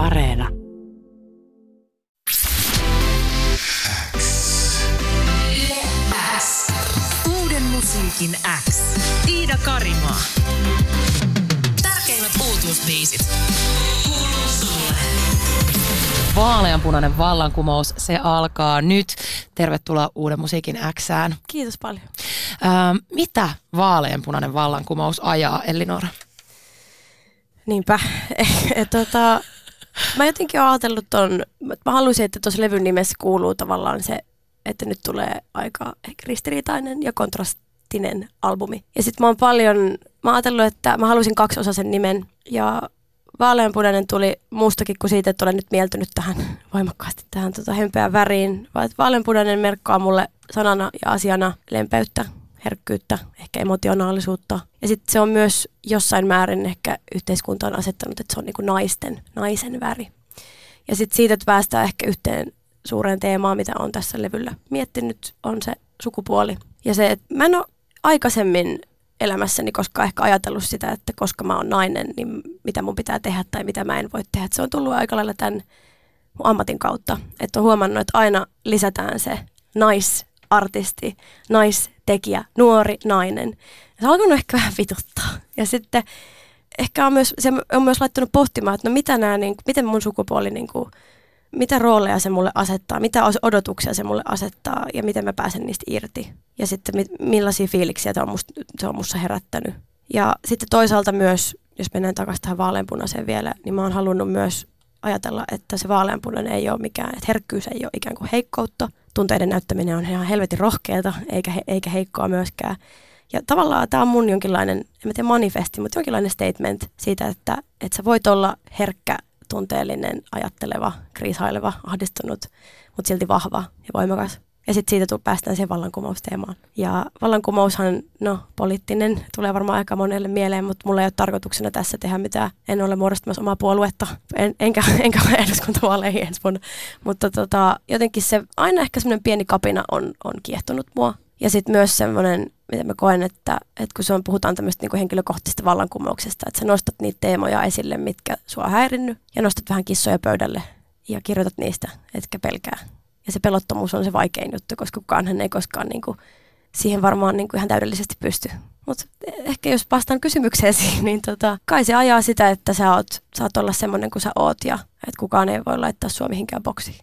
Areena. Uuden musiikin X. Tiina Karimaa. Tärkeimmät uutuusbiisit. Kuuluu sulle. Vaaleanpunainen vallankumous, se alkaa nyt. Tervetuloa Uuden musiikin Xään. Kiitos paljon. Ähm, mitä vaaleanpunainen vallankumous ajaa, Elinora? Niinpä. Et, tota, mä jotenkin oon ajatellut ton, mä haluaisin, että tuossa levyn nimessä kuuluu tavallaan se, että nyt tulee aika ristiriitainen ja kontrastinen albumi. Ja sitten mä oon paljon, mä oon ajatellut, että mä haluaisin kaksiosaisen nimen ja vaaleanpunainen tuli muustakin kuin siitä, että olen nyt mieltynyt tähän voimakkaasti tähän tota hempeään väriin. Vaaleanpunainen merkkaa mulle sanana ja asiana lempeyttä, herkkyyttä, ehkä emotionaalisuutta. Ja sitten se on myös jossain määrin ehkä yhteiskunta on asettanut, että se on niinku naisten, naisen väri. Ja sitten siitä, että päästään ehkä yhteen suureen teemaan, mitä on tässä levyllä miettinyt, on se sukupuoli. Ja se, että mä en ole aikaisemmin elämässäni koskaan ehkä ajatellut sitä, että koska mä oon nainen, niin mitä mun pitää tehdä tai mitä mä en voi tehdä. Et se on tullut aika lailla tämän mun ammatin kautta. Että on huomannut, että aina lisätään se naisartisti, naistekijä, nuori nainen. Ja se on alkanut ehkä vähän vituttaa. Ja sitten ehkä on myös, se on myös laittanut pohtimaan, että no mitä nämä, niin, miten mun sukupuoli, niin kuin, mitä rooleja se mulle asettaa, mitä odotuksia se mulle asettaa ja miten mä pääsen niistä irti. Ja sitten millaisia fiiliksiä se on, musta, se on musta herättänyt. Ja sitten toisaalta myös, jos mennään takaisin tähän vaaleanpunaiseen vielä, niin mä oon halunnut myös ajatella, että se vaaleanpunainen ei ole mikään, että herkkyys ei ole ikään kuin heikkoutta. Tunteiden näyttäminen on ihan helvetin rohkeata, eikä, eikä heikkoa myöskään. Ja tavallaan tämä on mun jonkinlainen, en mä tiedä manifesti, mutta jonkinlainen statement siitä, että, että sä voit olla herkkä, tunteellinen, ajatteleva, kriisaileva, ahdistunut, mutta silti vahva ja voimakas. Ja sitten siitä päästään siihen vallankumousteemaan. Ja vallankumoushan, no poliittinen, tulee varmaan aika monelle mieleen, mutta mulla ei ole tarkoituksena tässä tehdä mitään. En ole muodostamassa omaa puoluetta, en, enkä, enkä ole eduskuntavaaleihin ensi vuonna. Mutta tota, jotenkin se aina ehkä semmoinen pieni kapina on, on kiehtonut mua. Ja sitten myös semmoinen, mitä mä koen, että, että kun se on, puhutaan tämmöistä niin henkilökohtaisesta vallankumouksesta, että sä nostat niitä teemoja esille, mitkä sua on häirinnyt, ja nostat vähän kissoja pöydälle ja kirjoitat niistä, etkä pelkää. Ja se pelottomuus on se vaikein juttu, koska kukaan ei koskaan niin kuin, siihen varmaan niin kuin ihan täydellisesti pysty. Mutta ehkä jos vastaan kysymykseesi, niin tota, kai se ajaa sitä, että sä oot, saat olla semmoinen kuin sä oot ja että kukaan ei voi laittaa sua mihinkään boksiin.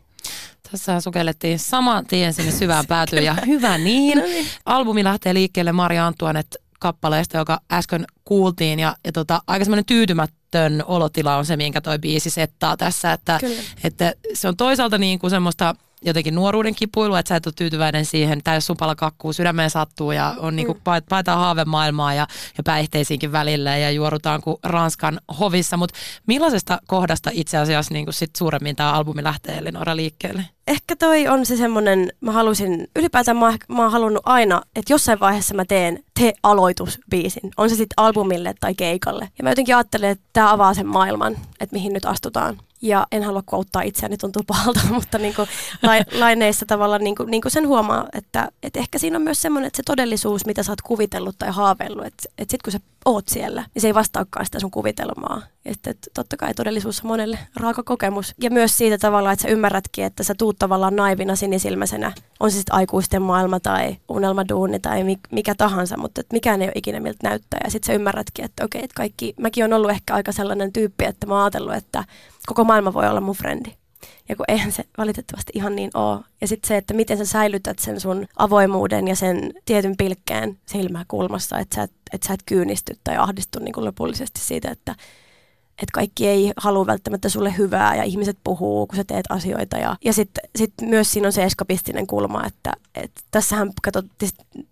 Tässä sukellettiin saman tien sinne syvään päätyyn ja hyvä niin. No niin. Albumi lähtee liikkeelle Maria Antuanet kappaleesta, joka äsken kuultiin ja, ja tota, aika semmoinen tyytymätön olotila on se, minkä toi biisi settaa tässä, että, että se on toisaalta niin kuin semmoista jotenkin nuoruuden kipuilu, että sä et ole tyytyväinen siihen, tai jos sun pala kakkuu, sydämeen sattuu ja on niinku mm. paetaan haavemaailmaa ja, ja päihteisiinkin välillä ja juorutaan kuin Ranskan hovissa, mutta millaisesta kohdasta itse asiassa niinku sit suuremmin tämä albumi lähtee Elinora liikkeelle? Ehkä toi on se semmoinen, mä halusin, ylipäätään mä, mä oon halunnut aina, että jossain vaiheessa mä teen te-aloitusbiisin, on se sitten albumille tai keikalle. Ja mä jotenkin ajattelen, että tämä avaa sen maailman, että mihin nyt astutaan ja en halua kouttaa itseäni, tuntuu pahalta, mutta niin kuin laineissa tavallaan niin kuin, niin kuin sen huomaa, että, että ehkä siinä on myös semmoinen, että se todellisuus, mitä sä oot kuvitellut tai haaveillut, että, että sitten kun sä oot siellä, niin se ei vastaakaan sitä sun kuvitelmaa. Että totta kai todellisuus on monelle raaka kokemus. Ja myös siitä tavalla, että sä ymmärrätkin, että sä tuut tavallaan naivina sinisilmäisenä, on se sitten aikuisten maailma tai unelmaduuni tai mikä tahansa, mutta että mikään ei ole ikinä miltä näyttää. Ja sitten sä ymmärrätkin, että okei, että kaikki, mäkin on ollut ehkä aika sellainen tyyppi, että mä oon ajatellut, että koko maailma voi olla mun frendi. Ja kun eihän se valitettavasti ihan niin ole. Ja sitten se, että miten sä säilytät sen sun avoimuuden ja sen tietyn pilkkeen silmäkulmassa, että sä et, että sä et kyynisty tai ahdistu niin lopullisesti siitä, että, että kaikki ei halua välttämättä sulle hyvää ja ihmiset puhuu, kun sä teet asioita. Ja, ja sitten sit myös siinä on se eskapistinen kulma, että, että tässähän katsot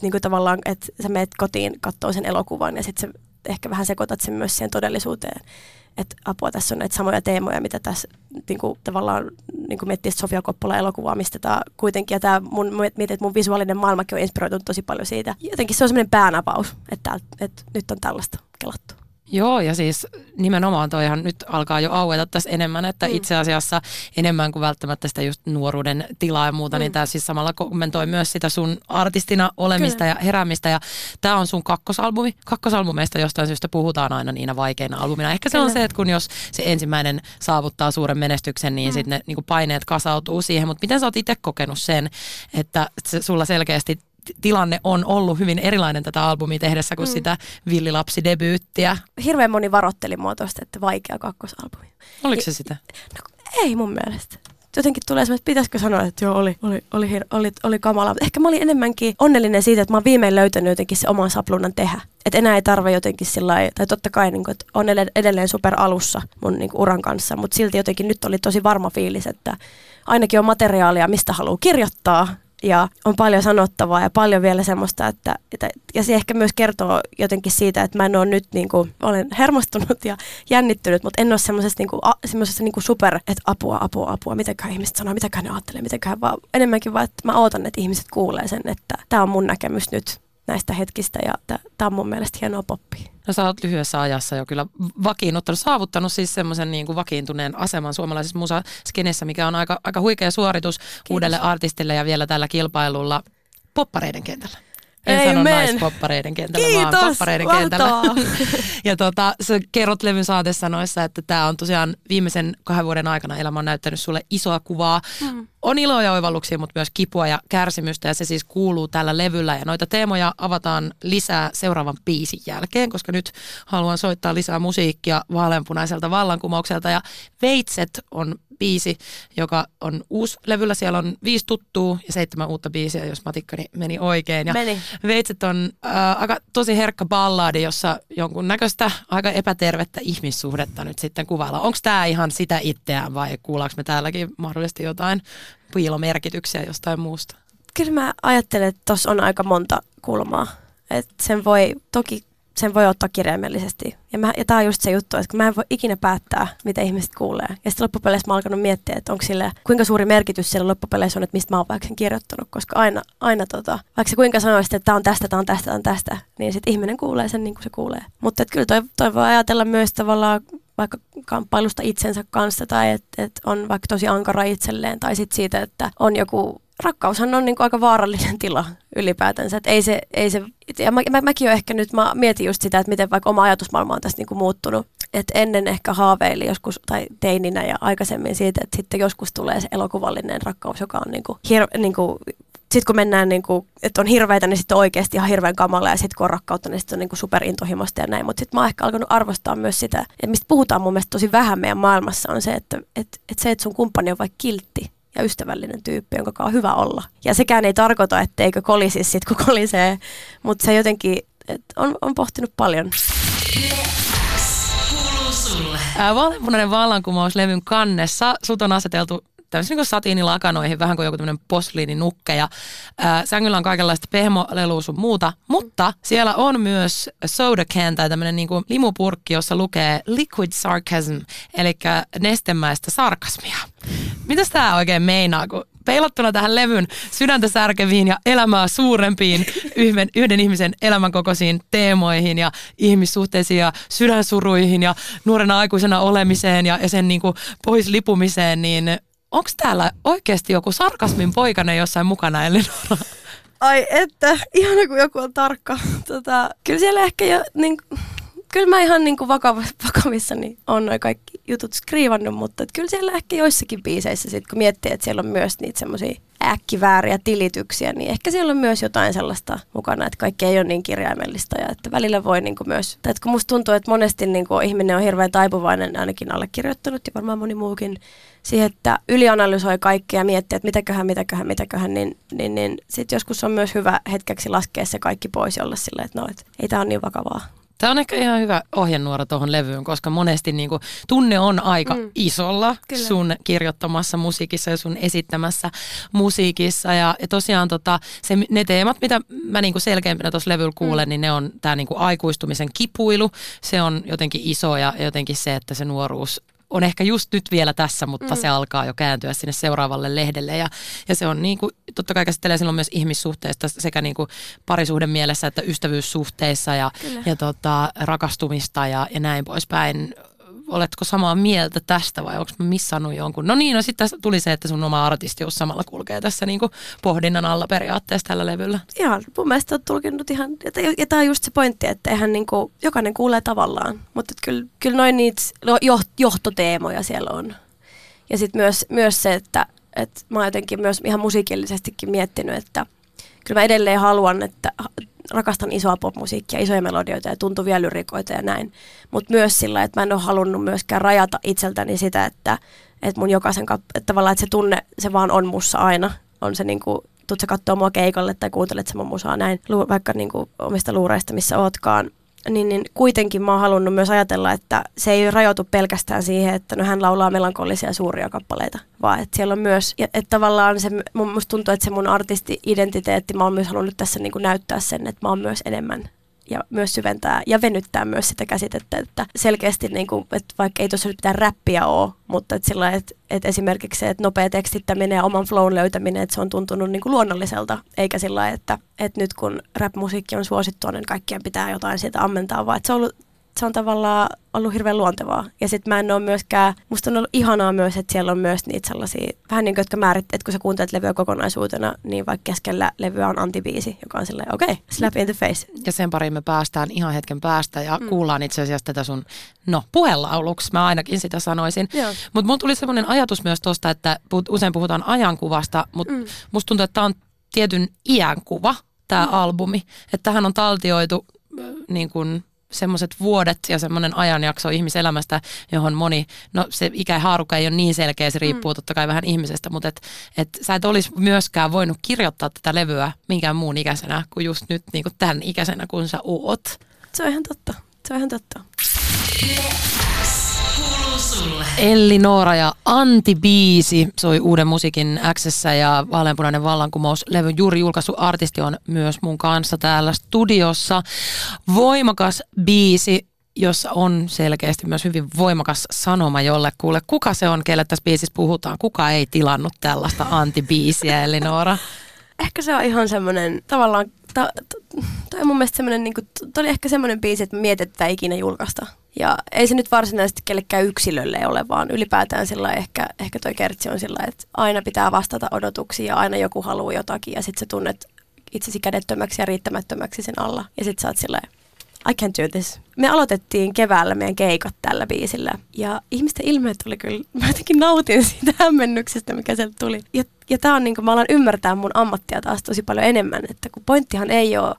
niin kuin tavallaan, että sä meet kotiin katsoa sen elokuvan ja sitten ehkä vähän sekoitat sen myös siihen todellisuuteen että apua tässä on näitä samoja teemoja, mitä tässä niin kuin, tavallaan niin kuin miettii Sofia Koppola elokuvaa, mistä tämä kuitenkin, ja tämä mun, mietin, että mun visuaalinen maailmakin on inspiroitunut tosi paljon siitä. Jotenkin se on semmoinen päänavaus, että, että nyt on tällaista kelattu. Joo, ja siis nimenomaan toihan nyt alkaa jo aueta tässä enemmän, että mm. itse asiassa enemmän kuin välttämättä sitä just nuoruuden tilaa ja muuta, niin mm. niin tämä siis samalla kommentoi myös sitä sun artistina olemista Kyllä. ja heräämistä. Ja tämä on sun kakkosalbumi. Kakkosalbumeista jostain syystä puhutaan aina niinä vaikeina albumina. Ehkä se Kyllä. on se, että kun jos se ensimmäinen saavuttaa suuren menestyksen, niin mm. sitten ne niin paineet kasautuu siihen. Mutta miten sä oot itse kokenut sen, että se sulla selkeästi tilanne on ollut hyvin erilainen tätä albumia tehdessä kuin mm. sitä villilapsidebyyttiä. Hirveän moni varotteli mua tuosta, että vaikea kakkosalbumi. Oliko se sitä? No, ei mun mielestä jotenkin tulee semmoinen, että pitäisikö sanoa, että joo, oli, oli, oli, oli, oli kamala. Ehkä mä olin enemmänkin onnellinen siitä, että mä oon viimein löytänyt jotenkin se oman sapluunan tehdä. Että enää ei tarve jotenkin sillä tai totta kai, niin kuin, että on edelleen super alussa mun niin kuin, uran kanssa, mutta silti jotenkin nyt oli tosi varma fiilis, että ainakin on materiaalia, mistä haluaa kirjoittaa, ja on paljon sanottavaa ja paljon vielä semmoista, että, että ja se ehkä myös kertoo jotenkin siitä, että mä en ole nyt niin kuin, olen hermostunut ja jännittynyt, mutta en ole semmoisessa niin kuin, semmoisessa niin kuin super, että apua, apua, apua, mitäköhän ihmiset sanoo, mitäköhän ne ajattelee, mitäköhän vaan enemmänkin vaan, että mä ootan, että ihmiset kuulee sen, että tämä on mun näkemys nyt näistä hetkistä ja tämä on mun mielestä hienoa poppia. No sä oot lyhyessä ajassa jo kyllä vakiinnuttanut, saavuttanut siis semmoisen niin kuin vakiintuneen aseman suomalaisessa musaskenessä, mikä on aika, aika huikea suoritus Kiitos. uudelle artistille ja vielä tällä kilpailulla poppareiden kentällä. En Amen. sano naispoppareiden kentällä, Kiitos, vaan poppareiden kentällä. ja tota, sä kerrot levyn saatesanoissa, että tämä on tosiaan viimeisen kahden vuoden aikana elämä on näyttänyt sulle isoa kuvaa. Mm. On iloa ja oivalluksia, mutta myös kipua ja kärsimystä ja se siis kuuluu tällä levyllä. Ja noita teemoja avataan lisää seuraavan biisin jälkeen, koska nyt haluan soittaa lisää musiikkia vaaleanpunaiselta vallankumoukselta. Ja Veitset on biisi, joka on uusi levyllä. Siellä on viisi tuttua ja seitsemän uutta biisiä, jos matikkani meni oikein. Ja meni. Veitset on äh, aika tosi herkkä ballaadi, jossa jonkun näköistä aika epätervettä ihmissuhdetta nyt sitten kuvailla. Onko tämä ihan sitä itseään vai kuullaanko me täälläkin mahdollisesti jotain piilomerkityksiä jostain muusta? Kyllä mä ajattelen, että tuossa on aika monta kulmaa. Et sen voi toki sen voi ottaa kirjaimellisesti. Ja, mä, ja tämä on just se juttu, että mä en voi ikinä päättää, mitä ihmiset kuulee. Ja sitten loppupeleissä mä oon alkanut miettiä, että onko sille, kuinka suuri merkitys siellä loppupeleissä on, että mistä mä oon vaikka sen kirjoittanut. Koska aina, aina tota, vaikka se kuinka sanoisit, että tämä on tästä, tämä on tästä, tämä on tästä, niin sitten ihminen kuulee sen niin kuin se kuulee. Mutta kyllä toi, toi voi ajatella myös tavallaan vaikka kamppailusta itsensä kanssa tai että et on vaikka tosi ankara itselleen tai sitten siitä, että on joku rakkaushan on niin kuin aika vaarallinen tila ylipäätänsä. Että ei se, ei se, ja mä, mä, mäkin olen ehkä nyt, mä mietin just sitä, että miten vaikka oma ajatusmaailma on tässä niin kuin muuttunut. Että ennen ehkä haaveili joskus, tai teininä ja aikaisemmin siitä, että sitten joskus tulee se elokuvallinen rakkaus, joka on niin kuin, hir, niin kuin sitten kun mennään, niin kuin, että on hirveitä, niin sitten oikeasti ihan hirveän kamala ja sitten kun on rakkautta, niin sitten on niin kuin superintohimoista ja näin. Mutta sitten mä oon ehkä alkanut arvostaa myös sitä, että mistä puhutaan mun mielestä tosi vähän meidän maailmassa on se, että, että, että se, että sun kumppani on vaikka kiltti, ja ystävällinen tyyppi, jonka on hyvä olla. Ja sekään ei tarkoita, etteikö kolisi sit, kun kolisee, mutta se jotenkin on, on pohtinut paljon. Vaaleanpunainen vallankumous-levyn kannessa sut on aseteltu tämmöisiin niin satiinilakanoihin, vähän kuin joku tämmöinen posliininukke. Ja, ää, sängyllä on kaikenlaista pehmolelua sun muuta, mutta siellä on myös soda can tai tämmöinen niin limupurkki, jossa lukee liquid sarcasm, eli nestemäistä sarkasmia. Mitäs tämä oikein meinaa, kun peilattuna tähän levyn sydäntä särkeviin ja elämää suurempiin yhden, yhden ihmisen elämän kokoisiin teemoihin ja ihmissuhteisiin ja sydänsuruihin ja nuorena aikuisena olemiseen ja, ja sen niin kuin pois lipumiseen, niin onko täällä oikeasti joku sarkasmin poikane jossain mukana, Elinora? Ai että, ihana kun joku on tarkka. Tota, kyllä siellä ehkä jo, niin, kyllä mä ihan niin kuin vakav, vakavissani on noin kaikki jutut skriivannut, mutta et kyllä siellä ehkä joissakin biiseissä sit, kun miettii, että siellä on myös niitä semmoisia äkkivääriä tilityksiä, niin ehkä siellä on myös jotain sellaista mukana, että kaikki ei ole niin kirjaimellista ja että välillä voi niin kuin myös, tai että kun musta tuntuu, että monesti niin kuin ihminen on hirveän taipuvainen, ainakin allekirjoittanut ja varmaan moni muukin, siihen, että ylianalysoi kaikkea ja miettii, että mitäköhän, mitäköhän, mitäköhän, niin, niin, niin sitten joskus on myös hyvä hetkeksi laskea se kaikki pois ja olla silleen, että no, et, ei tämä ole niin vakavaa. Tämä on ehkä ihan hyvä ohjenuora tuohon levyyn, koska monesti niin kuin, tunne on aika mm. isolla Kyllä. sun kirjoittamassa musiikissa ja sun esittämässä musiikissa. Ja, ja tosiaan tota, se, ne teemat, mitä mä niin kuin selkeimpänä tuossa levyllä kuulen, mm. niin ne on tämä niin kuin aikuistumisen kipuilu. Se on jotenkin iso ja jotenkin se, että se nuoruus on ehkä just nyt vielä tässä, mutta mm. se alkaa jo kääntyä sinne seuraavalle lehdelle. Ja, ja se on niin kuin, totta kai käsittelee silloin myös ihmissuhteista sekä niin kuin parisuhden mielessä että ystävyyssuhteissa ja, ja tota, rakastumista ja, ja näin poispäin oletko samaa mieltä tästä vai onko mä missannut jonkun? No niin, no sitten tuli se, että sun oma artistius samalla kulkee tässä niin kuin pohdinnan alla periaatteessa tällä levyllä. Ihan, mun mielestä on tulkinnut ihan, ja tämä on just se pointti, että eihän niin kuin, jokainen kuulee tavallaan, mutta kyllä, kyllä noin niitä johtoteemoja siellä on. Ja sitten myös, myös se, että, että mä oon jotenkin myös ihan musiikillisestikin miettinyt, että kyllä mä edelleen haluan, että rakastan isoa popmusiikkia, isoja melodioita ja tuntuvia lyrikoita ja näin. Mutta myös sillä, että mä en ole halunnut myöskään rajata itseltäni sitä, että, että mun jokaisen, että tavallaan että se tunne, se vaan on mussa aina. On se niinku, tuut sä kattoo mua keikalle tai kuuntelet se mun musaa näin, vaikka niinku omista luureista, missä ootkaan niin, niin kuitenkin mä oon halunnut myös ajatella, että se ei rajoitu pelkästään siihen, että no hän laulaa melankolisia suuria kappaleita, vaan että siellä on myös, että tavallaan se, mun musta tuntuu, että se mun artisti-identiteetti, mä oon myös halunnut tässä niin kuin näyttää sen, että mä oon myös enemmän ja myös syventää ja venyttää myös sitä käsitettä, että selkeästi niin kuin, että vaikka ei tuossa nyt mitään räppiä ole, mutta että sillä, että, että esimerkiksi se, että nopea tekstittäminen ja oman flown löytäminen, että se on tuntunut niin kuin luonnolliselta, eikä sillä että, että nyt kun rap-musiikki on suosittua, niin kaikkien pitää jotain siitä ammentaa, vaan että se on ollut se on tavallaan ollut hirveän luontevaa. Ja sitten mä en ole myöskään, musta on ollut ihanaa myös, että siellä on myös niitä sellaisia, vähän niin kuin, jotka määrit, että kun sä kuuntelet levyä kokonaisuutena, niin vaikka keskellä levyä on antibiisi, joka on silleen, okei, okay, slap in the face. Ja sen pariin me päästään ihan hetken päästä ja mm. kuullaan itse asiassa tätä sun, no puhelauluksi, mä ainakin sitä sanoisin. Mutta mun tuli semmoinen ajatus myös tuosta, että usein puhutaan ajankuvasta, mutta mm. musta tuntuu, että tämä on tietyn iän kuva, tämä mm. albumi. Että tähän on taltioitu niin kuin semmoiset vuodet ja semmoinen ajanjakso ihmiselämästä, johon moni, no se ikähaarukka ei ole niin selkeä, se riippuu mm. totta kai vähän ihmisestä, mutta et, et sä et olisi myöskään voinut kirjoittaa tätä levyä minkään muun ikäisenä kuin just nyt niin kuin tämän ikäisenä, kun sä oot. Se on ihan totta, se on ihan totta. Elli Noora ja Anti Biisi soi uuden musiikin Xssä ja Vaaleanpunainen vallankumous levyn juuri julkaisu artisti on myös mun kanssa täällä studiossa. Voimakas biisi, jossa on selkeästi myös hyvin voimakas sanoma jolle kuule. Kuka se on, kelle tässä biisissä puhutaan? Kuka ei tilannut tällaista antibiisiä, Elli Noora? Ehkä se on ihan semmoinen tavallaan, to, to, toi on mun mielestä semmoinen, niin kuin, toi oli ehkä semmoinen biisi, että me mietitään ikinä julkaista ja ei se nyt varsinaisesti kellekään yksilölle ole, vaan ylipäätään sillä ehkä, ehkä toi kertsi on sillä, että aina pitää vastata odotuksiin ja aina joku haluaa jotakin ja sitten sä tunnet itsesi kädettömäksi ja riittämättömäksi sen alla. Ja sitten sä oot sillä I can't do this. Me aloitettiin keväällä meidän keikat tällä biisillä ja ihmisten ilmeet oli kyllä, mä jotenkin nautin siitä hämmennyksestä, mikä sieltä tuli. Ja, ja tää on niin kuin, mä alan ymmärtää mun ammattia taas tosi paljon enemmän, että kun pointtihan ei ole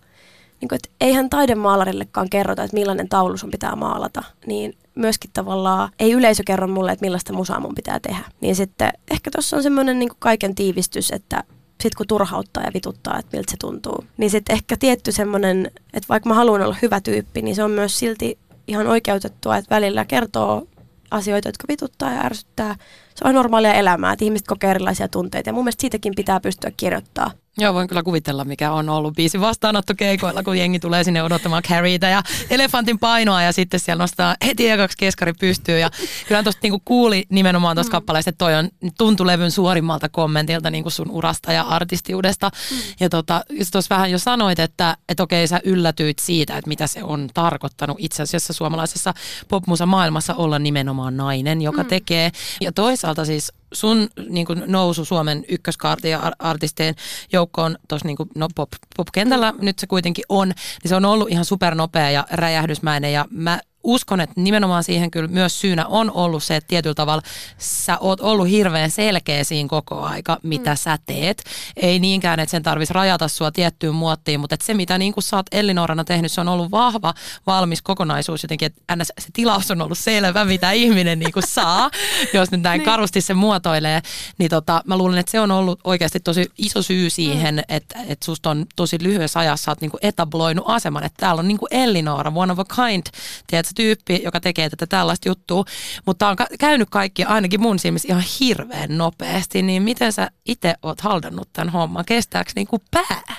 niin kuin, että eihän taidemaalarillekaan kerrota, että millainen taulu sun pitää maalata, niin myöskin tavallaan ei yleisö kerro mulle, että millaista musaa mun pitää tehdä. Niin sitten ehkä tuossa on semmoinen niin kaiken tiivistys, että sit kun turhauttaa ja vituttaa, että miltä se tuntuu. Niin sitten ehkä tietty semmoinen, että vaikka mä haluan olla hyvä tyyppi, niin se on myös silti ihan oikeutettua, että välillä kertoo asioita, jotka vituttaa ja ärsyttää. Se on normaalia elämää, että ihmiset kokee erilaisia tunteita ja mun mielestä siitäkin pitää pystyä kirjoittamaan. Joo, voin kyllä kuvitella, mikä on ollut biisi vastaanottokeikoilla, kun jengi tulee sinne odottamaan Carrieitä ja elefantin painoa ja sitten siellä nostaa heti ekaksi keskari pystyy. Ja kyllä tuosta niinku kuuli nimenomaan tuossa mm. kappaleessa, että toi on tuntulevyn suorimmalta kommentilta niinku sun urasta ja artistiudesta. Mm. Ja tota, tuossa vähän jo sanoit, että et okei sä yllätyit siitä, että mitä se on tarkoittanut itse asiassa suomalaisessa popmusa maailmassa olla nimenomaan nainen, joka mm. tekee. Ja toisaalta siis sun niin kuin nousu Suomen ykköskaarti ja artistien joukkoon tuossa niin no pop, pop-kentällä nyt se kuitenkin on, niin se on ollut ihan supernopea ja räjähdysmäinen. Ja mä uskon, että nimenomaan siihen kyllä myös syynä on ollut se, että tietyllä tavalla sä oot ollut hirveän selkeä siinä koko aika, mitä mm. sä teet. Ei niinkään, että sen tarvitsisi rajata sua tiettyyn muottiin, mutta että se, mitä niin kuin sä oot Ellinorana tehnyt, se on ollut vahva, valmis kokonaisuus jotenkin, että se tilaus on ollut selvä, mitä ihminen niin kuin saa, jos nyt näin niin. karusti se muotoilee. Niin tota, mä luulen, että se on ollut oikeasti tosi iso syy siihen, mm. että, että susta on tosi lyhyessä ajassa sä oot niin kuin etabloinut aseman, että täällä on niin kuin Ellinora, one of a kind, tiedätkö, tyyppi, joka tekee tätä tällaista juttua, mutta on käynyt kaikki ainakin mun silmissä ihan hirveän nopeasti, niin miten sä itse oot haldannut tämän homman? Kestääkö niin kuin pää?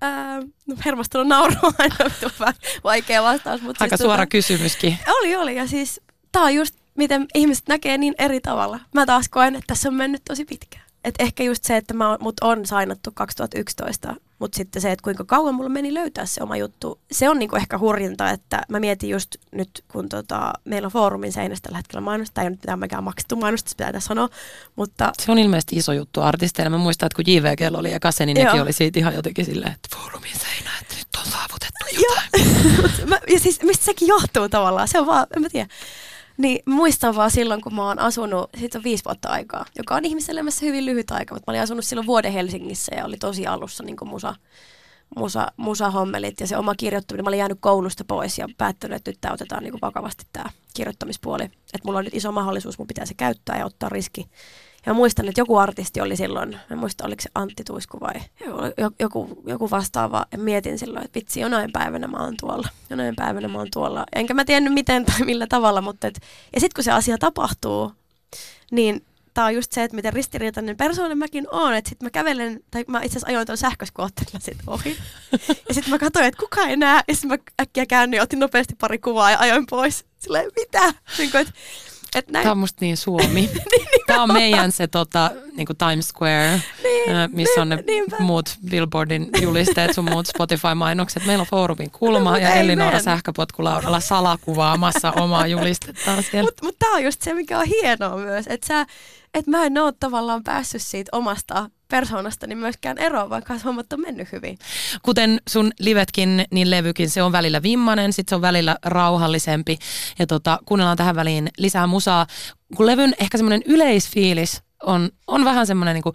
Ää, no hermostunut naurua aina vaikea vastaus. Mutta Aika siis suora tota, kysymyskin. Oli, oli. Ja siis tää on just miten ihmiset näkee niin eri tavalla. Mä taas koen, että tässä on mennyt tosi pitkään. Et ehkä just se, että mä, mut on sainattu 2011, mutta sitten se, että kuinka kauan mulla meni löytää se oma juttu, se on niinku ehkä hurjinta, että mä mietin just nyt, kun tota, meillä on foorumin seinästä tällä hetkellä mainosta, tämä ei nyt mitään mikään maksettu mainosta, se pitää tässä sanoa, mutta Se on ilmeisesti iso juttu artisteille. Mä muistan, että kun JVG oli eka se, niin nekin oli siitä ihan jotenkin silleen, että foorumin seinä, että nyt on saavutettu jotain. Ja siis mistä sekin johtuu tavallaan, se on vaan, en mä tiedä. Niin muistan vaan silloin, kun mä oon asunut, siitä on viisi vuotta aikaa, joka on ihmiselämässä hyvin lyhyt aika, mutta mä olin asunut silloin vuoden Helsingissä ja oli tosi alussa niin musa, musa, musahommelit ja se oma kirjoittaminen. Mä olin jäänyt koulusta pois ja päättänyt, että nyt tää otetaan niin kuin vakavasti tämä kirjoittamispuoli. Että mulla on nyt iso mahdollisuus, mun pitää se käyttää ja ottaa riski. Ja muistan, että joku artisti oli silloin, en muista oliko se Antti Tuisku vai joku, joku vastaava. Ja mietin silloin, että vitsi, jonain päivänä mä oon tuolla. Jonain päivänä mä oon tuolla. Enkä mä tiennyt miten tai millä tavalla, mutta et, ja sitten kun se asia tapahtuu, niin tää on just se, että miten ristiriitainen persoona mäkin oon. Että sit mä kävelen, tai mä itse asiassa ajoin tuon sähköskootterilla sit ohi. Ja sitten mä katsoin, että kukaan ei näe. Ja sitten mä äkkiä käännyin, otin nopeasti pari kuvaa ja ajoin pois. Silleen, mitä? Niin kuin, että, että näin. Tämä on musta niin Suomi. Tämä on meidän se tota, niin kuin Times Square, Niin, ää, missä on ne niinpä. muut Billboardin julisteet, sun muut Spotify-mainokset. Meillä on foorumin kulma No, ja mut Elinora sähköpotkulaudalla salakuvaamassa omaa julistettaan siellä. Mutta mut tämä on just se, mikä on hienoa myös, että sä, et mä en ole tavallaan päässyt siitä omasta persoonastani myöskään eroon, vaikka hommat on mennyt hyvin. Kuten sun livetkin, niin levykin, se on välillä vimmanen, sitten se on välillä rauhallisempi. Ja tota, kuunnellaan tähän väliin lisää musaa. Kun levyn ehkä semmoinen yleisfiilis on, on vähän semmoinen niinku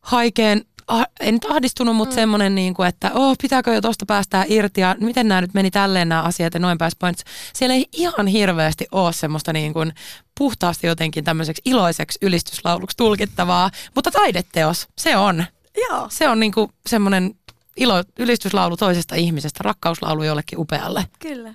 haikeen, ah, ei nyt ahdistunut, mutta mm. semmoinen, niinku, että oh, pitääkö jo tosta päästää irti ja miten nämä nyt meni tälleen nämä asiat ja noin pääs points. Siellä ei ihan hirveästi ole semmoista niin kuin puhtaasti jotenkin tämmöiseksi iloiseksi ylistyslauluksi tulkittavaa, mutta taideteos, se on. Joo. Se on niinku semmoinen ilo, ylistyslaulu toisesta ihmisestä, rakkauslaulu jollekin upealle. Kyllä.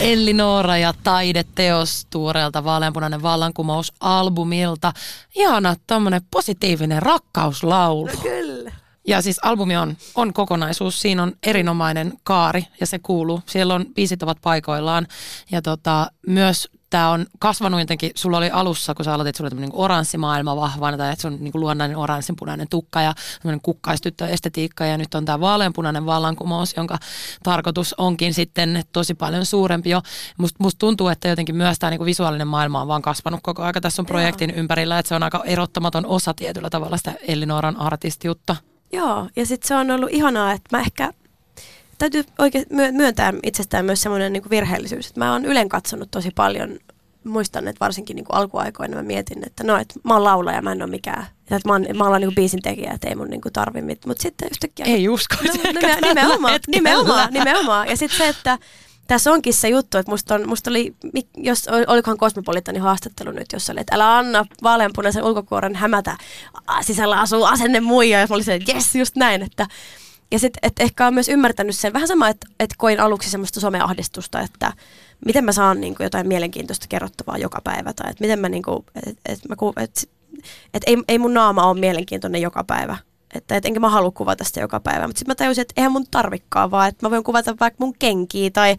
Elli Noora ja taideteos tuoreelta Vaaleanpunainen vallankumous albumilta. Ihana tommonen positiivinen rakkauslaulu. Kyllä. Ja siis albumi on, on kokonaisuus, siinä on erinomainen kaari ja se kuuluu. Siellä on biisit ovat paikoillaan ja tota, myös tämä on kasvanut jotenkin, sulla oli alussa, kun sä aloitit, sulla oli tämmöinen oranssimaailma vahvana, tai että se on niin luonnainen oranssinpunainen tukka ja tämmöinen kukkaistyttöestetiikka, ja nyt on tämä vaaleanpunainen vallankumous, jonka tarkoitus onkin sitten tosi paljon suurempi jo. Musta must tuntuu, että jotenkin myös tämä niin visuaalinen maailma on vaan kasvanut koko aika tässä on projektin ympärillä, että se on aika erottamaton osa tietyllä tavalla sitä Elinoran artistiutta. Joo, ja sitten se on ollut ihanaa, että mä ehkä täytyy oikein myö- myöntää itsestään myös semmoinen niin virheellisyys, että mä oon ylen katsonut tosi paljon, muistan, että varsinkin niin kuin alkuaikoina mä mietin, että no, että mä oon laulaja, mä en ole mikään, että mä oon, mä oon niin biisin tekijä, että ei mun niin kuin tarvi mitään, mutta sitten yhtäkkiä... Ei uskoisi No, ehkä nime, nimenomaan, nimenomaan, nimenomaan. Ja sitten se, että tässä onkin se juttu, että musta, on, musta oli, jos, olikohan Cosmopolitanin haastattelu nyt, jossa oli, että älä anna vaaleanpunaisen ulkokuoren hämätä, sisällä asuu asenne muija, ja mä olin se, että jes, just näin, että ja sitten, että ehkä on myös ymmärtänyt sen, vähän sama, että, että koin aluksi semmoista someahdistusta, että miten mä saan niin kuin, jotain mielenkiintoista kerrottavaa joka päivä, tai että miten mä, niin kuin, että, että, mä, ku- että, ei, ei mun naama ole mielenkiintoinen joka päivä, että et enkä mä halua kuvata sitä joka päivä. Mutta sitten mä tajusin, että eihän mun tarvikkaa, vaan että mä voin kuvata vaikka mun kenkiä tai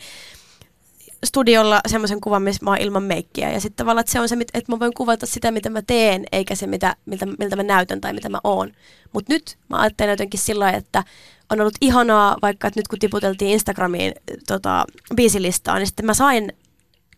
studiolla semmoisen kuvan, missä mä oon ilman meikkiä. Ja sitten tavallaan, että se on se, että mä voin kuvata sitä, mitä mä teen, eikä se, mitä, miltä, miltä mä näytän tai mitä mä oon. Mutta nyt mä ajattelen jotenkin sillä että on ollut ihanaa, vaikka että nyt kun tiputeltiin Instagramiin tota, biisilistaa, niin sitten mä sain,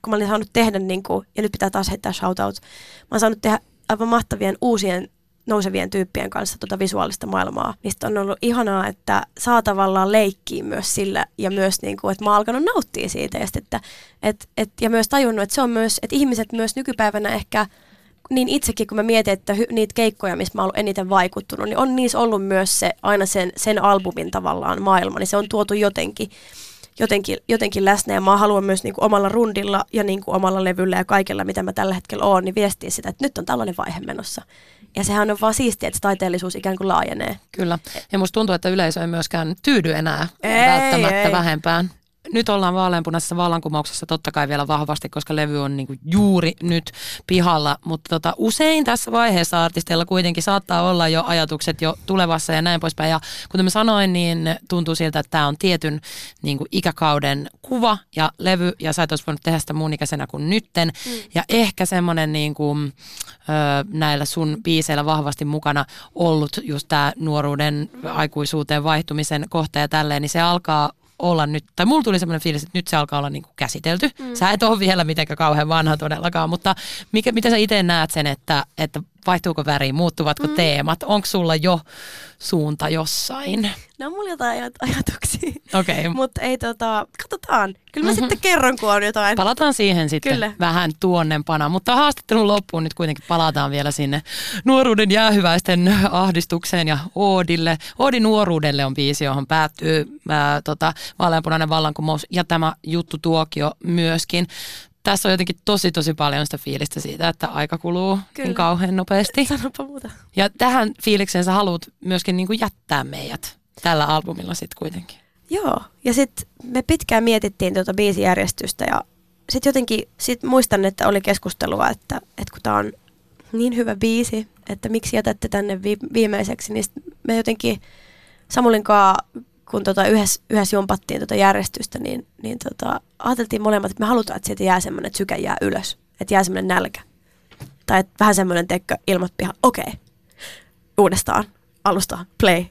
kun mä olin saanut tehdä, niin kuin, ja nyt pitää taas heittää shoutout, mä oon saanut tehdä aivan mahtavien uusien nousevien tyyppien kanssa tuota visuaalista maailmaa. Mistä on ollut ihanaa, että saa tavallaan leikkiä myös sillä ja myös niin kuin, että mä oon alkanut nauttia siitä. Ja, sit, että, et, et, ja myös tajunnut, että se on myös, että ihmiset myös nykypäivänä ehkä niin itsekin, kun mä mietin, että hy, niitä keikkoja, missä mä oon eniten vaikuttunut, niin on niissä ollut myös se, aina sen, sen albumin tavallaan maailma, niin se on tuotu jotenkin, jotenkin, jotenkin läsnä ja mä haluan myös niin kuin omalla rundilla ja niin kuin omalla levyllä ja kaikella, mitä mä tällä hetkellä oon, niin viestiä sitä, että nyt on tällainen vaihe menossa. Ja sehän on vaan siistiä, että taiteellisuus ikään kuin laajenee. Kyllä. Ja musta tuntuu, että yleisö ei myöskään tyydy enää Ei, välttämättä ei. vähempään. Nyt ollaan vaaleanpunaisessa vallankumouksessa totta kai vielä vahvasti, koska levy on niinku juuri nyt pihalla, mutta tota, usein tässä vaiheessa artisteilla kuitenkin saattaa olla jo ajatukset jo tulevassa ja näin poispäin. Ja kuten mä sanoin, niin tuntuu siltä, että tämä on tietyn niinku ikäkauden kuva ja levy ja sä et olisi voinut tehdä sitä muun ikäisenä kuin nytten. Mm. Ja ehkä semmoinen niinku, näillä sun biiseillä vahvasti mukana ollut just tämä nuoruuden aikuisuuteen vaihtumisen kohta ja tälleen, niin se alkaa olla nyt, tai mulla tuli semmoinen fiilis, että nyt se alkaa olla niinku käsitelty. Mm. Sä et ole vielä mitenkään kauhean vanha todellakaan, mutta mikä, miten sä itse näet sen, että, että vaihtuuko väri, muuttuvatko mm. teemat, onko sulla jo suunta jossain? No mulla jotain aj- ajatuksia. Okei. Okay. Mutta ei tota, katsotaan. Kyllä mä mm-hmm. sitten kerron, kun on jotain. Palataan siihen sitten Kyllä. vähän tuonnempana, mutta haastattelun loppuun nyt kuitenkin palataan vielä sinne nuoruuden jäähyväisten ahdistukseen ja Oodille. Oodin nuoruudelle on biisi, johon päättyy ää, tota, vaaleanpunainen vallankumous ja tämä juttu tuokio myöskin tässä on jotenkin tosi tosi paljon sitä fiilistä siitä, että aika kuluu niin Kyllä. niin kauhean nopeasti. Sanopa muuta. Ja tähän fiilikseen sä haluat myöskin niin kuin jättää meidät tällä albumilla sitten kuitenkin. Joo, ja sitten me pitkään mietittiin tuota biisijärjestystä ja sitten jotenkin sit muistan, että oli keskustelua, että, että kun tämä on niin hyvä biisi, että miksi jätätte tänne vi- viimeiseksi, niin me jotenkin Samulin kanssa kun tota yhdessä, yhdessä jumpattiin tota järjestystä, niin, niin tota, ajateltiin molemmat, että me halutaan, että siitä jää semmoinen, että syke jää ylös. Että jää semmoinen nälkä. Tai että vähän semmoinen tekkö ilmat piha. Okei. Okay. Uudestaan. Alusta. Play.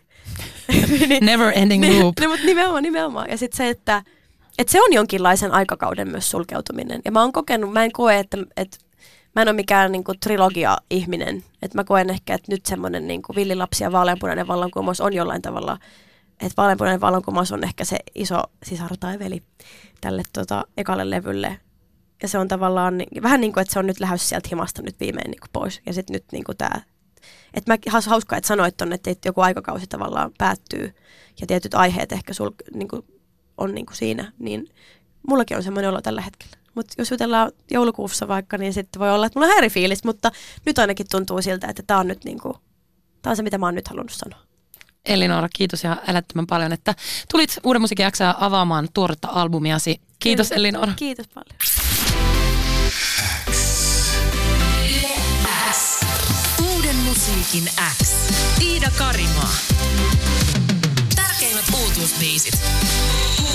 niin, Never ending niin, loop. Niin, mutta nimenomaan, nimenomaan. Ja sitten se, että, että se on jonkinlaisen aikakauden myös sulkeutuminen. Ja mä oon kokenut, mä en koe, että, että mä en ole mikään niin kuin, trilogia-ihminen. Että mä koen ehkä, että nyt semmoinen niin villilapsi ja vaaleanpunainen vallankumous on jollain tavalla – että vaaleanpunainen vallankumous on ehkä se iso sisar tai veli tälle tota, ekalle levylle. Ja se on tavallaan vähän niin kuin, että se on nyt lähes sieltä himasta nyt viimein niin kuin pois. Ja sitten nyt niin kuin tämä, että mä hauskaa, että sanoit tonne, että joku aikakausi tavallaan päättyy ja tietyt aiheet ehkä sul, niin kuin, on niin kuin siinä, niin mullakin on semmoinen olo tällä hetkellä. Mutta jos jutellaan joulukuussa vaikka, niin sitten voi olla, että mulla on häirifiilis, mutta nyt ainakin tuntuu siltä, että tämä on nyt niin kuin, tämä on se, mitä mä oon nyt halunnut sanoa. Elinora, kiitos ja älyttömän paljon, että tulit Uuden musiikin jaksaa avaamaan tuoretta albumiasi. Kiitos Kyllä. Elinora. Kiitos paljon. Uuden musiikin X. Iida Karimaa. Tärkeimmät uutuusbiisit. Kuuluu